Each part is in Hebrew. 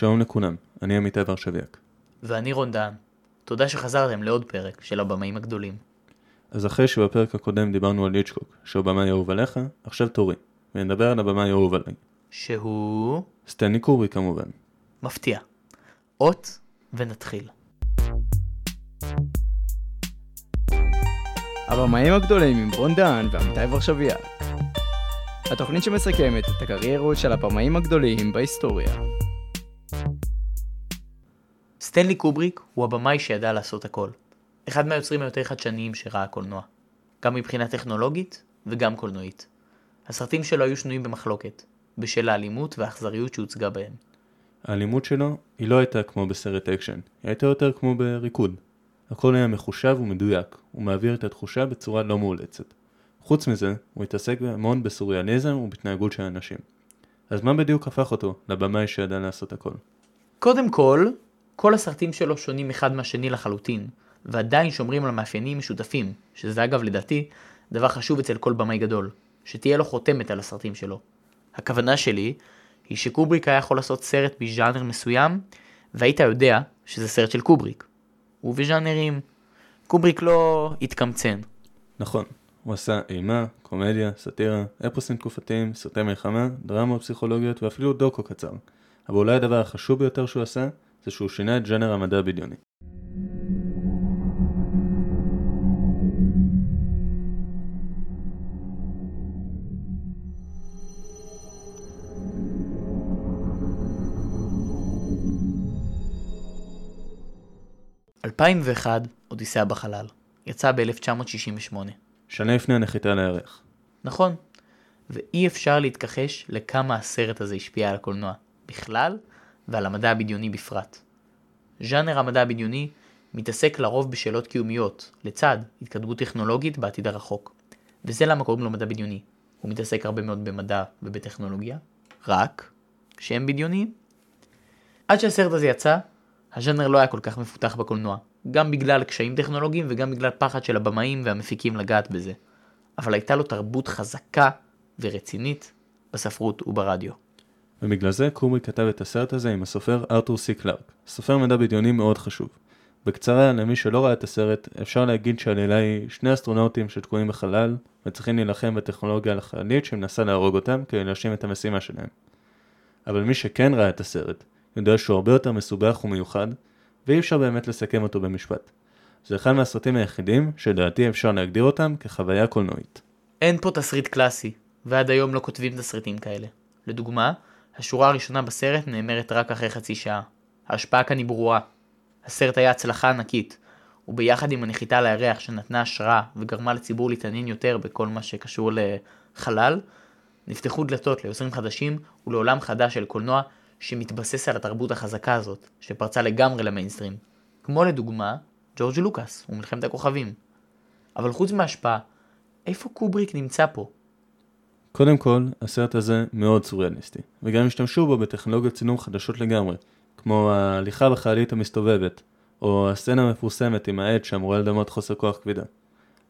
שלום לכולם, אני עמיתי ורשביאק. ואני רון דהן. תודה שחזרתם לעוד פרק של הבמאים הגדולים. אז אחרי שבפרק הקודם דיברנו על ליצ'קוק, שהוא במאי אהוב עליך, עכשיו תורי, ונדבר על הבמאי אהוב עליי. שהוא... סטנלי קורי כמובן. מפתיע. אות ונתחיל. הבמאים הגדולים עם רון דהן ועמיתי ורשביאק. התוכנית שמסכמת את הקריירות של הבמאים הגדולים בהיסטוריה. סטנלי קובריק הוא הבמאי שידע לעשות הכל. אחד מהיוצרים היותר חדשניים שראה הקולנוע. גם מבחינה טכנולוגית וגם קולנועית. הסרטים שלו היו שנויים במחלוקת, בשל האלימות והאכזריות שהוצגה בהם. האלימות שלו היא לא הייתה כמו בסרט אקשן, היא הייתה יותר כמו בריקוד. הכל היה מחושב ומדויק, הוא מעביר את התחושה בצורה לא מאולצת. חוץ מזה, הוא התעסק המון בסוריאליזם ובהתנהגות של אנשים. אז מה בדיוק הפך אותו לבמאי שידע לעשות הכל? קודם כל, כל הסרטים שלו שונים אחד מהשני לחלוטין, ועדיין שומרים על מאפיינים משותפים, שזה אגב לדעתי דבר חשוב אצל כל במאי גדול, שתהיה לו חותמת על הסרטים שלו. הכוונה שלי היא שקובריק היה יכול לעשות סרט בז'אנר מסוים, והיית יודע שזה סרט של קובריק. ובז'אנרים, קובריק לא התקמצן. נכון, הוא עשה אימה, קומדיה, סאטירה, אפוסים תקופתיים, סרטי מלחמה, דרמות פסיכולוגיות ואפילו דוקו קצר. אבל אולי הדבר החשוב ביותר שהוא עשה, זה שהוא שינה את ג'אנר המדע הבדיוני. "2001 אודיסאה בחלל", יצא ב-1968. שנה לפני הנחיתה לירח. נכון, ואי אפשר להתכחש לכמה הסרט הזה השפיע על הקולנוע בכלל ועל המדע הבדיוני בפרט. ז'אנר המדע הבדיוני מתעסק לרוב בשאלות קיומיות, לצד התקדמות טכנולוגית בעתיד הרחוק. וזה למה קוראים לו מדע בדיוני. הוא מתעסק הרבה מאוד במדע ובטכנולוגיה, רק שהם בדיוניים. עד שהסרט הזה יצא, הז'אנר לא היה כל כך מפותח בקולנוע, גם בגלל קשיים טכנולוגיים וגם בגלל פחד של הבמאים והמפיקים לגעת בזה. אבל הייתה לו תרבות חזקה ורצינית בספרות וברדיו. ובגלל זה קובריק כתב את הסרט הזה עם הסופר ארתור סי קלארק, סופר מדע בדיוני מאוד חשוב. בקצרה, למי שלא ראה את הסרט, אפשר להגיד שהעלילה היא שני אסטרונאוטים שתקועים בחלל, וצריכים להילחם בטכנולוגיה החללית שמנסה להרוג אותם כדי להשלים את המשימה שלהם. אבל מי שכן ראה את הסרט, יודע שהוא הרבה יותר מסובך ומיוחד, ואי אפשר באמת לסכם אותו במשפט. זה אחד מהסרטים היחידים שלדעתי אפשר להגדיר אותם כחוויה קולנועית. אין פה תסריט קלאסי, ועד היום לא כותבים תסריטים כאלה. לדוגמה, השורה הראשונה בסרט נאמרת רק אחרי חצי שעה. ההשפעה כאן היא ברורה. הסרט היה הצלחה ענקית, וביחד עם הנחיתה לירח שנתנה השראה וגרמה לציבור להתעניין יותר בכל מה שקשור לחלל, נפתחו דלתות ליוצרים חדשים ולעולם חדש של קולנוע שמתבסס על התרבות החזקה הזאת, שפרצה לגמרי למיינסטרים. כמו לדוגמה, ג'ורג' לוקאס ומלחמת הכוכבים. אבל חוץ מהשפעה, איפה קובריק נמצא פה? קודם כל, הסרט הזה מאוד סוריאליסטי, וגם השתמשו בו בטכנולוגיות צילום חדשות לגמרי, כמו ההליכה בחללית המסתובבת, או הסצנה המפורסמת עם העט שאמורה לדמות חוסר כוח כבידה.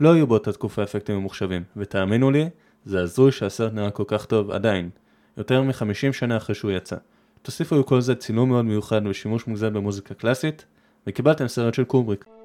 לא היו באותה תקופה אפקטים ממוחשבים, ותאמינו לי, זה הזוי שהסרט נראה כל כך טוב עדיין, יותר מ-50 שנה אחרי שהוא יצא. תוסיפו לכל זה צילום מאוד מיוחד ושימוש מוגזל במוזיקה קלאסית, וקיבלתם סרט של קובריק.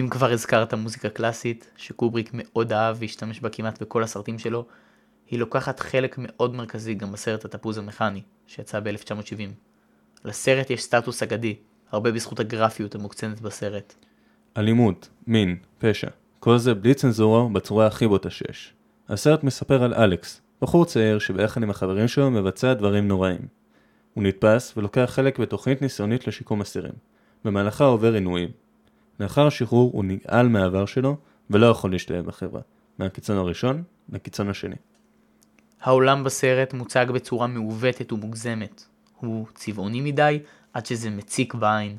אם כבר הזכרת מוזיקה קלאסית, שקובריק מאוד אהב והשתמש בה כמעט בכל הסרטים שלו, היא לוקחת חלק מאוד מרכזי גם בסרט התפוז המכני, שיצא ב-1970. לסרט יש סטטוס אגדי, הרבה בזכות הגרפיות המוקצנת בסרט. אלימות, מין, פשע, כל זה בלי צנזורה בצורה הכי בוטה שיש. הסרט מספר על אלכס, בחור צעיר שביחד עם החברים שלו מבצע דברים נוראים. הוא נתפס ולוקח חלק בתוכנית ניסיונית לשיקום אסירים. במהלכה עובר עינויים. לאחר השחרור הוא נגעל מהעבר שלו ולא יכול להשתלב בחברה, מהקיצון הראשון לקיצון השני. העולם בסרט מוצג בצורה מעוותת ומוגזמת. הוא צבעוני מדי עד שזה מציק בעין,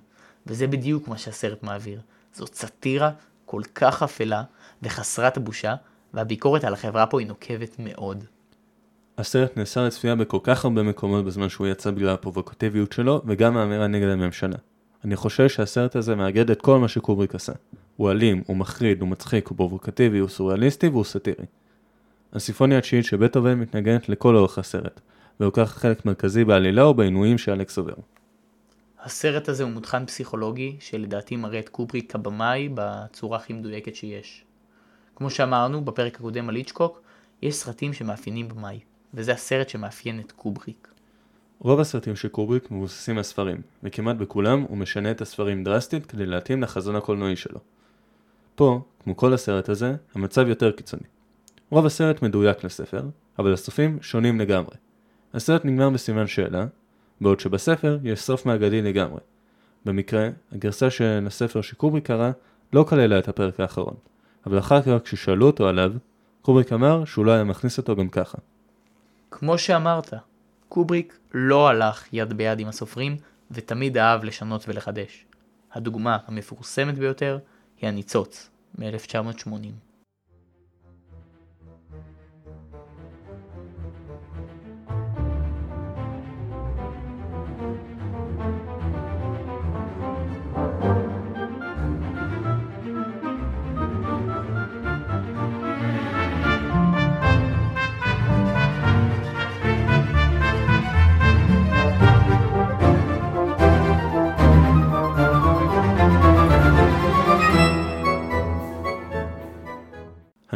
וזה בדיוק מה שהסרט מעביר. זאת סאטירה כל כך אפלה וחסרת בושה, והביקורת על החברה פה היא נוקבת מאוד. הסרט נאסר לצפייה בכל כך הרבה מקומות בזמן שהוא יצא בגלל הפרובוקטיביות שלו וגם האמירה נגד הממשלה. אני חושב שהסרט הזה מאגד את כל מה שקובריק עשה. הוא אלים, הוא מחריד, הוא מצחיק, הוא פרובוקטיבי, הוא סוריאליסטי והוא סאטירי. הסימפוניה התשיעית של בטהובן מתנגנת לכל אורך הסרט, ולוקחת חלק מרכזי בעלילה ובעינויים שאלכס עובר. הסרט הזה הוא מותחן פסיכולוגי, שלדעתי מראה את קובריק כבמאי בצורה הכי מדויקת שיש. כמו שאמרנו בפרק הקודם על היצ'קוק, יש סרטים שמאפיינים במאי, וזה הסרט שמאפיין את קובריק. רוב הסרטים של קובריק מבוססים על ספרים, וכמעט בכולם הוא משנה את הספרים דרסטית כדי להתאים לחזון הקולנועי שלו. פה, כמו כל הסרט הזה, המצב יותר קיצוני. רוב הסרט מדויק לספר, אבל הסופים שונים לגמרי. הסרט נגמר בסימן שאלה, בעוד שבספר יש סוף מעגלי לגמרי. במקרה, הגרסה של הספר שקובריק קרא לא כללה את הפרק האחרון, אבל אחר כך כששאלו אותו עליו, קובריק אמר שהוא לא היה מכניס אותו גם ככה. כמו שאמרת, קובריק לא הלך יד ביד עם הסופרים, ותמיד אהב לשנות ולחדש. הדוגמה המפורסמת ביותר היא הניצוץ, מ-1980.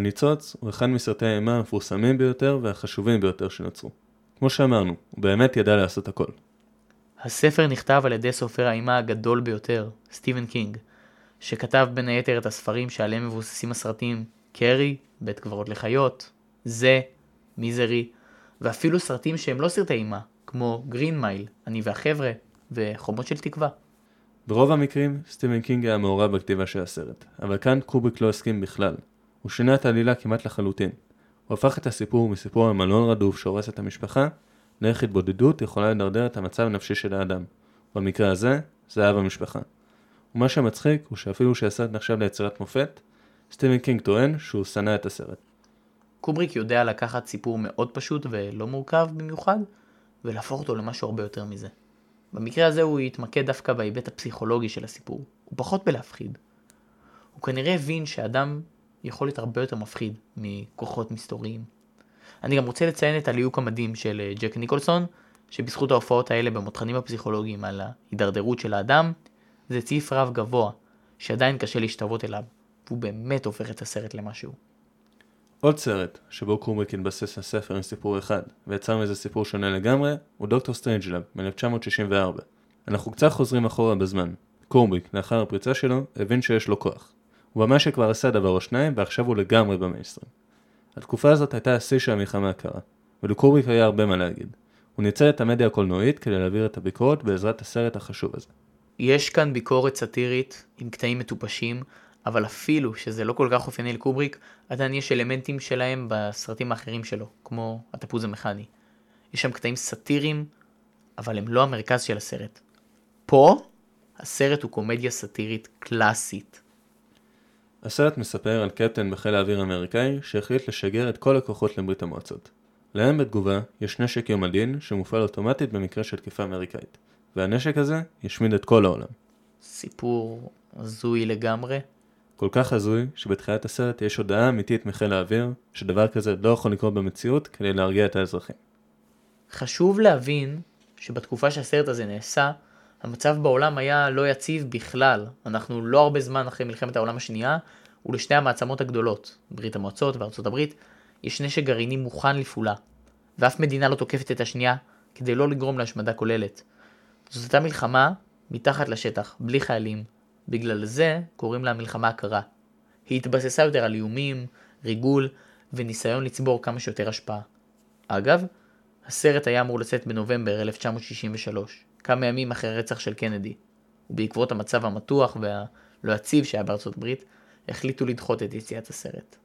הניצוץ הוא אחד מסרטי האימה המפורסמים ביותר והחשובים ביותר שנוצרו. כמו שאמרנו, הוא באמת ידע לעשות הכל. הספר נכתב על ידי סופר האימה הגדול ביותר, סטיבן קינג, שכתב בין היתר את הספרים שעליהם מבוססים הסרטים קרי, בית קברות לחיות, זה, Misery, ואפילו סרטים שהם לא סרטי אימה, כמו Green Mile, אני והחבר'ה, וחומות של תקווה. ברוב המקרים, סטיבן קינג היה מעורב בכתיבה של הסרט, אבל כאן קובריק לא הסכים בכלל. הוא שינה את העלילה כמעט לחלוטין. הוא הפך את הסיפור מסיפור על מלון רדוף שהורס את המשפחה, לאיך התבודדות יכולה לדרדר את המצב הנפשי של האדם. במקרה הזה, זה היה במשפחה. ומה שמצחיק הוא שאפילו שהסרט נחשב ליצירת מופת, סטיבן קינג טוען שהוא שנא את הסרט. קובריק יודע לקחת סיפור מאוד פשוט ולא מורכב במיוחד, ולהפוך אותו למשהו הרבה יותר מזה. במקרה הזה הוא יתמקד דווקא בהיבט הפסיכולוגי של הסיפור, ופחות בלהפחיד. הוא כנראה הבין שאדם יכול להיות הרבה יותר מפחיד מכוחות מסתוריים. אני גם רוצה לציין את הליהוק המדהים של אה, ג'ק ניקולסון, שבזכות ההופעות האלה במותחנים הפסיכולוגיים על ההידרדרות של האדם, הציב רף גבוה, שעדיין קשה להשתוות אליו, והוא באמת הופך את הסרט למשהו. עוד סרט, שבו קובריק התבסס על ספר עם סיפור אחד, ויצר מזה סיפור שונה לגמרי, הוא דוקטור סטרנג'לאב, מ-1964. אנחנו קצת חוזרים אחורה בזמן. קורבריק, לאחר הפריצה שלו, הבין שיש לו כוח. הוא ממש שכבר עשה דבר או שניים, ועכשיו הוא לגמרי במיינסטרים. התקופה הזאת הייתה השיא של המלחמה הקרה, ולקורביק היה הרבה מה להגיד. הוא ניצל את המדיה הקולנועית כדי להעביר את הביקורת בעזרת הסרט החשוב הזה. יש כאן ביקורת סאטירית עם קטעים מטופשים, אבל אפילו שזה לא כל כך אופייני לקובריק, עדיין יש אלמנטים שלהם בסרטים האחרים שלו, כמו התפוז המכני. יש שם קטעים סאטיריים, אבל הם לא המרכז של הסרט. פה, הסרט הוא קומדיה סאטירית קלאסית. הסרט מספר על קפטן בחיל האוויר האמריקאי שהחליט לשגר את כל הכוחות לברית המועצות. להם בתגובה יש נשק יום הדין שמופעל אוטומטית במקרה של תקיפה אמריקאית, והנשק הזה ישמיד את כל העולם. סיפור הזוי לגמרי. כל כך הזוי שבתחילת הסרט יש הודעה אמיתית מחיל האוויר שדבר כזה לא יכול לקרות במציאות כדי להרגיע את האזרחים. חשוב להבין שבתקופה שהסרט הזה נעשה, המצב בעולם היה לא יציב בכלל. אנחנו לא הרבה זמן אחרי מלחמת העולם השנייה, ולשתי המעצמות הגדולות, ברית המועצות וארצות הברית, יש נשק גרעיני מוכן לפעולה, ואף מדינה לא תוקפת את השנייה כדי לא לגרום להשמדה כוללת. זאת הייתה מלחמה מתחת לשטח, בלי חיילים. בגלל זה קוראים לה מלחמה הקרה. היא התבססה יותר על איומים, ריגול וניסיון לצבור כמה שיותר השפעה. אגב, הסרט היה אמור לצאת בנובמבר 1963, כמה ימים אחרי הרצח של קנדי, ובעקבות המצב המתוח והלא יציב שהיה בארצות הברית, החליטו לדחות את יציאת הסרט.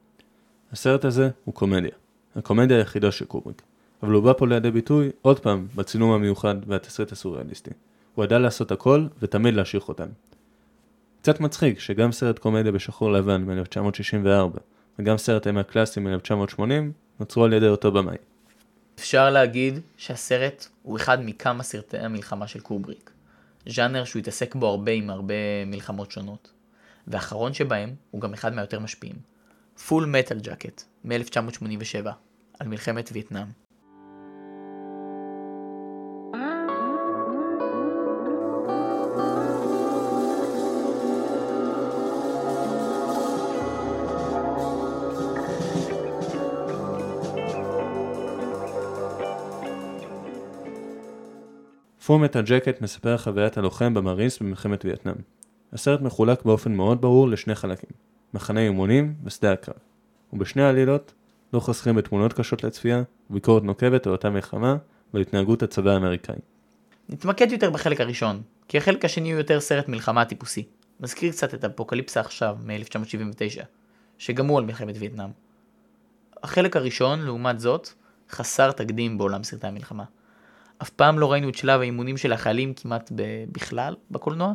הסרט הזה הוא קומדיה. הקומדיה היחידה של קובריק. אבל הוא בא פה לידי ביטוי, עוד פעם, בצילום המיוחד והתסריט הסוריאליסטי. הוא ידע לעשות הכל, ותמיד להשאיר אותם. קצת מצחיק שגם סרט קומדיה בשחור לבן מ-1964, וגם סרט אימה קלאסי מ-1980, נוצרו על ידי אותו במאי. אפשר להגיד שהסרט הוא אחד מכמה סרטי המלחמה של קובריק. ז'אנר שהוא התעסק בו הרבה עם הרבה מלחמות שונות. והאחרון שבהם הוא גם אחד מהיותר משפיעים. Full Metal Jacket מ-1987 על מלחמת וייטנאם. מטל ג'קט מספר חוויית הלוחם במאריס במלחמת וייטנאם. הסרט מחולק באופן מאוד ברור לשני חלקים, מחנה אימונים ושדה הקרב. ובשני העלילות לא חוסכים בתמונות קשות לצפייה, וביקורת נוקבת על אותה מלחמה ועל התנהגות הצבא האמריקאי. נתמקד יותר בחלק הראשון, כי החלק השני הוא יותר סרט מלחמה טיפוסי. מזכיר קצת את אפוקליפסה עכשיו, מ-1979, שגם הוא על מלחמת וייטנאם. החלק הראשון, לעומת זאת, חסר תקדים בעולם סרטי המלחמה. אף פעם לא ראינו את שלב האימונים של החיילים כמעט בכלל בקולנוע,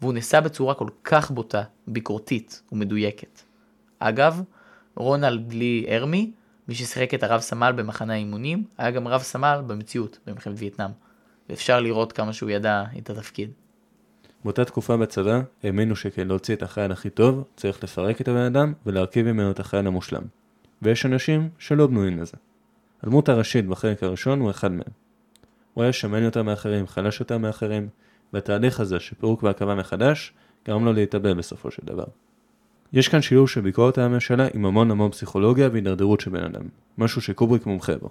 והוא נעשה בצורה כל כך בוטה, ביקורתית ומדויקת. אגב, רונלד לי ארמי, מי ששיחק את הרב סמל במחנה האימונים, היה גם רב סמל במציאות במלחמת וייטנאם, ואפשר לראות כמה שהוא ידע את התפקיד. באותה תקופה בצבא, האמינו שכדי להוציא את החייל הכי טוב, צריך לפרק את הבן אדם ולהרכיב ממנו את החייל המושלם. ויש אנשים שלא בנויים לזה. הדמות הראשית בחלק הראשון הוא אחד מהם. הוא היה שמן יותר מאחרים, חלש יותר מאחרים, והתהליך הזה של פירוק והקמה מחדש, גרם לו להתאבד בסופו של דבר. יש כאן שילוב של ביקורת על הממשלה עם המון המון פסיכולוגיה והידרדרות של בן אדם, משהו שקובריק מומחה בו.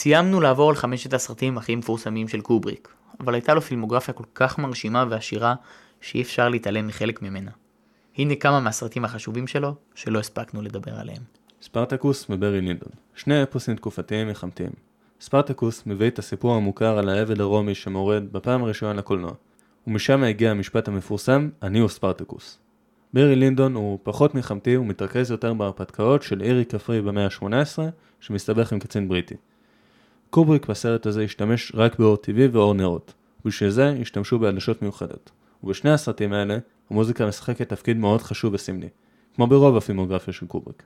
סיימנו לעבור על חמשת הסרטים הכי מפורסמים של קובריק, אבל הייתה לו פילמוגרפיה כל כך מרשימה ועשירה, שאי אפשר להתעלם מחלק ממנה. הנה כמה מהסרטים החשובים שלו, שלא הספקנו לדבר עליהם. ספרטקוס וברי לינדון, שני אפוסים תקופתיים מלחמתיים. ספרטקוס מביא את הסיפור המוכר על העבד הרומי שמורד בפעם הראשונה לקולנוע, ומשם הגיע המשפט המפורסם, אני הוא ספרטקוס. ברי לינדון הוא פחות מלחמתי ומתרכז יותר בהרפתקאות של אירי כפרי במאה ה-18, שמסתבך עם קצין בריטי. קובריק בסרט הזה השתמש רק באור טבעי ואור נרות, ובשביל זה השתמשו בעדשות מיוחדות. ובשני הסרטים האלה, המוזיקה משחקת תפקיד מאוד חשוב וסמלי, כמו ברוב הפילמוגרפיה של קובריק.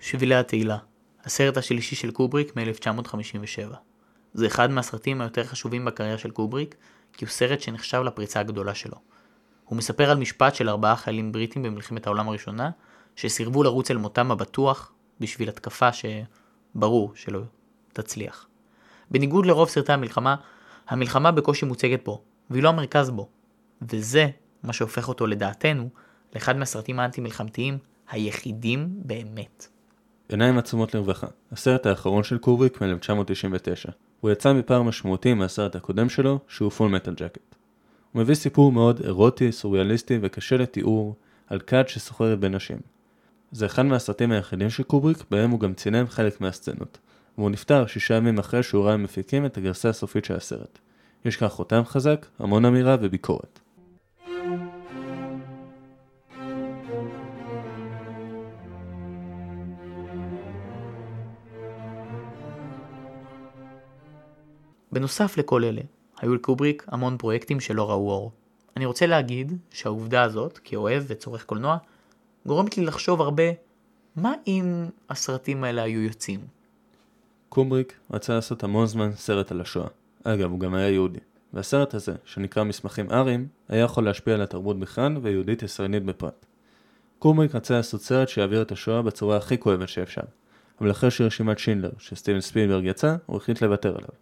שבילי התהילה, הסרט השלישי של קובריק מ-1957. זה אחד מהסרטים היותר חשובים בקריירה של קובריק, כי הוא סרט שנחשב לפריצה הגדולה שלו. הוא מספר על משפט של ארבעה חיילים בריטים במלחמת העולם הראשונה, שסירבו לרוץ אל מותם הבטוח בשביל התקפה שברור שלא תצליח. בניגוד לרוב סרטי המלחמה, המלחמה בקושי מוצגת פה, והיא לא המרכז בו. וזה מה שהופך אותו לדעתנו לאחד מהסרטים האנטי-מלחמתיים היחידים באמת. עיניים עצומות לרווחה, הסרט האחרון של קובריק מ-1999. הוא יצא מפער משמעותי מהסרט הקודם שלו, שהוא Full Metal Jacket. הוא מביא סיפור מאוד אירוטי, סוריאליסטי וקשה לתיאור על כת שסוחרת בנשים. זה אחד מהסרטים היחידים של קובריק, בהם הוא גם צילם חלק מהסצנות. והוא נפטר שישה ימים אחרי שהוא ראה מפיקים את הגרסה הסופית של הסרט. יש כאן חותם חזק, המון אמירה וביקורת. בנוסף לכל אלה, היו לקובריק המון פרויקטים שלא ראו אור. אני רוצה להגיד שהעובדה הזאת, כאוהב וצורך קולנוע, גורמת לי לחשוב הרבה, מה אם הסרטים האלה היו יוצאים? קובריק רצה לעשות המון זמן סרט על השואה. אגב, הוא גם היה יהודי. והסרט הזה, שנקרא מסמכים אריים, היה יכול להשפיע על התרבות בכלל ויהודית ישראלית בפרט. קובריק רצה לעשות סרט שיעביר את השואה בצורה הכי כואבת שאפשר, אבל אחרי שרשימת שינדלר, שסטיבן ספילברג יצא, הוא החליט לוותר עליו.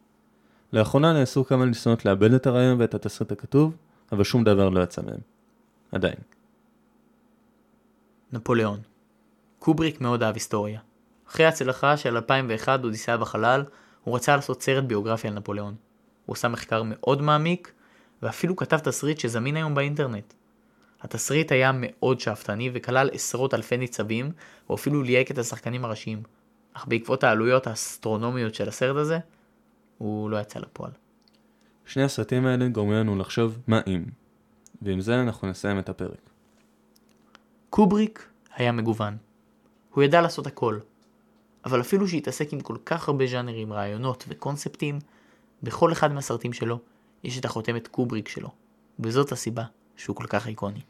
לאחרונה נעשו כמה ניסיונות לאבד את הרעיון ואת התסריט הכתוב, אבל שום דבר לא יצא מהם. עדיין. נפוליאון קובריק מאוד אהב היסטוריה. אחרי ההצלחה של 2001 אודיסאה בחלל, הוא רצה לעשות סרט ביוגרפיה על נפוליאון. הוא עשה מחקר מאוד מעמיק, ואפילו כתב תסריט שזמין היום באינטרנט. התסריט היה מאוד שאפתני וכלל עשרות אלפי ניצבים, הוא אפילו ליהק את השחקנים הראשיים. אך בעקבות העלויות האסטרונומיות של הסרט הזה, הוא לא יצא לפועל. שני הסרטים האלה גורמים לנו לחשוב מה אם. ועם זה אנחנו נסיים את הפרק. קובריק היה מגוון. הוא ידע לעשות הכל. אבל אפילו שהתעסק עם כל כך הרבה ז'אנרים, רעיונות וקונספטים, בכל אחד מהסרטים שלו יש את החותמת קובריק שלו. וזאת הסיבה שהוא כל כך איקוני.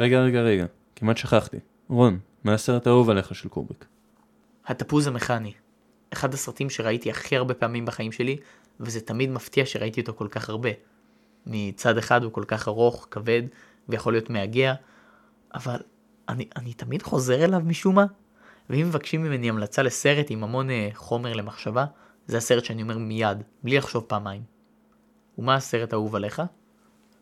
רגע, רגע, רגע, כמעט שכחתי. רון, מה הסרט האהוב עליך של קובריק? התפוז המכני. אחד הסרטים שראיתי הכי הרבה פעמים בחיים שלי, וזה תמיד מפתיע שראיתי אותו כל כך הרבה. מצד אחד הוא כל כך ארוך, כבד, ויכול להיות מהגע, אבל אני, אני תמיד חוזר אליו משום מה. ואם מבקשים ממני המלצה לסרט עם המון uh, חומר למחשבה, זה הסרט שאני אומר מיד, בלי לחשוב פעמיים. ומה הסרט האהוב עליך?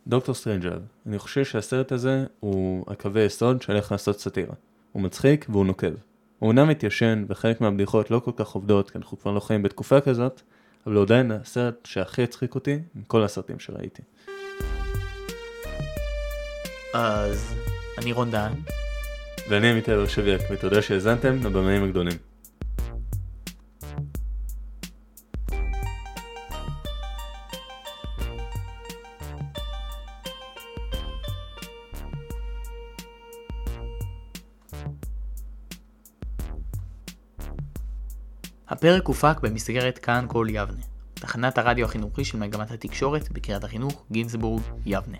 דוקטור סטריינג'לאב, אני חושב שהסרט הזה הוא הקווי יסוד שהולך לעשות סאטירה. הוא מצחיק והוא נוקב. הוא אומנם מתיישן וחלק מהבדיחות לא כל כך עובדות כי אנחנו כבר לא חיים בתקופה כזאת, אבל הוא עדיין הסרט שהכי הצחיק אותי מכל הסרטים שראיתי. אז אני רון דהן. ואני עמיתי הרשביאק, ותודה שהאזנתם לבמאים הגדולים. הפרק הופק במסגרת כאן כל יבנה, תחנת הרדיו החינוכי של מגמת התקשורת בקריית החינוך גינזבורג, יבנה.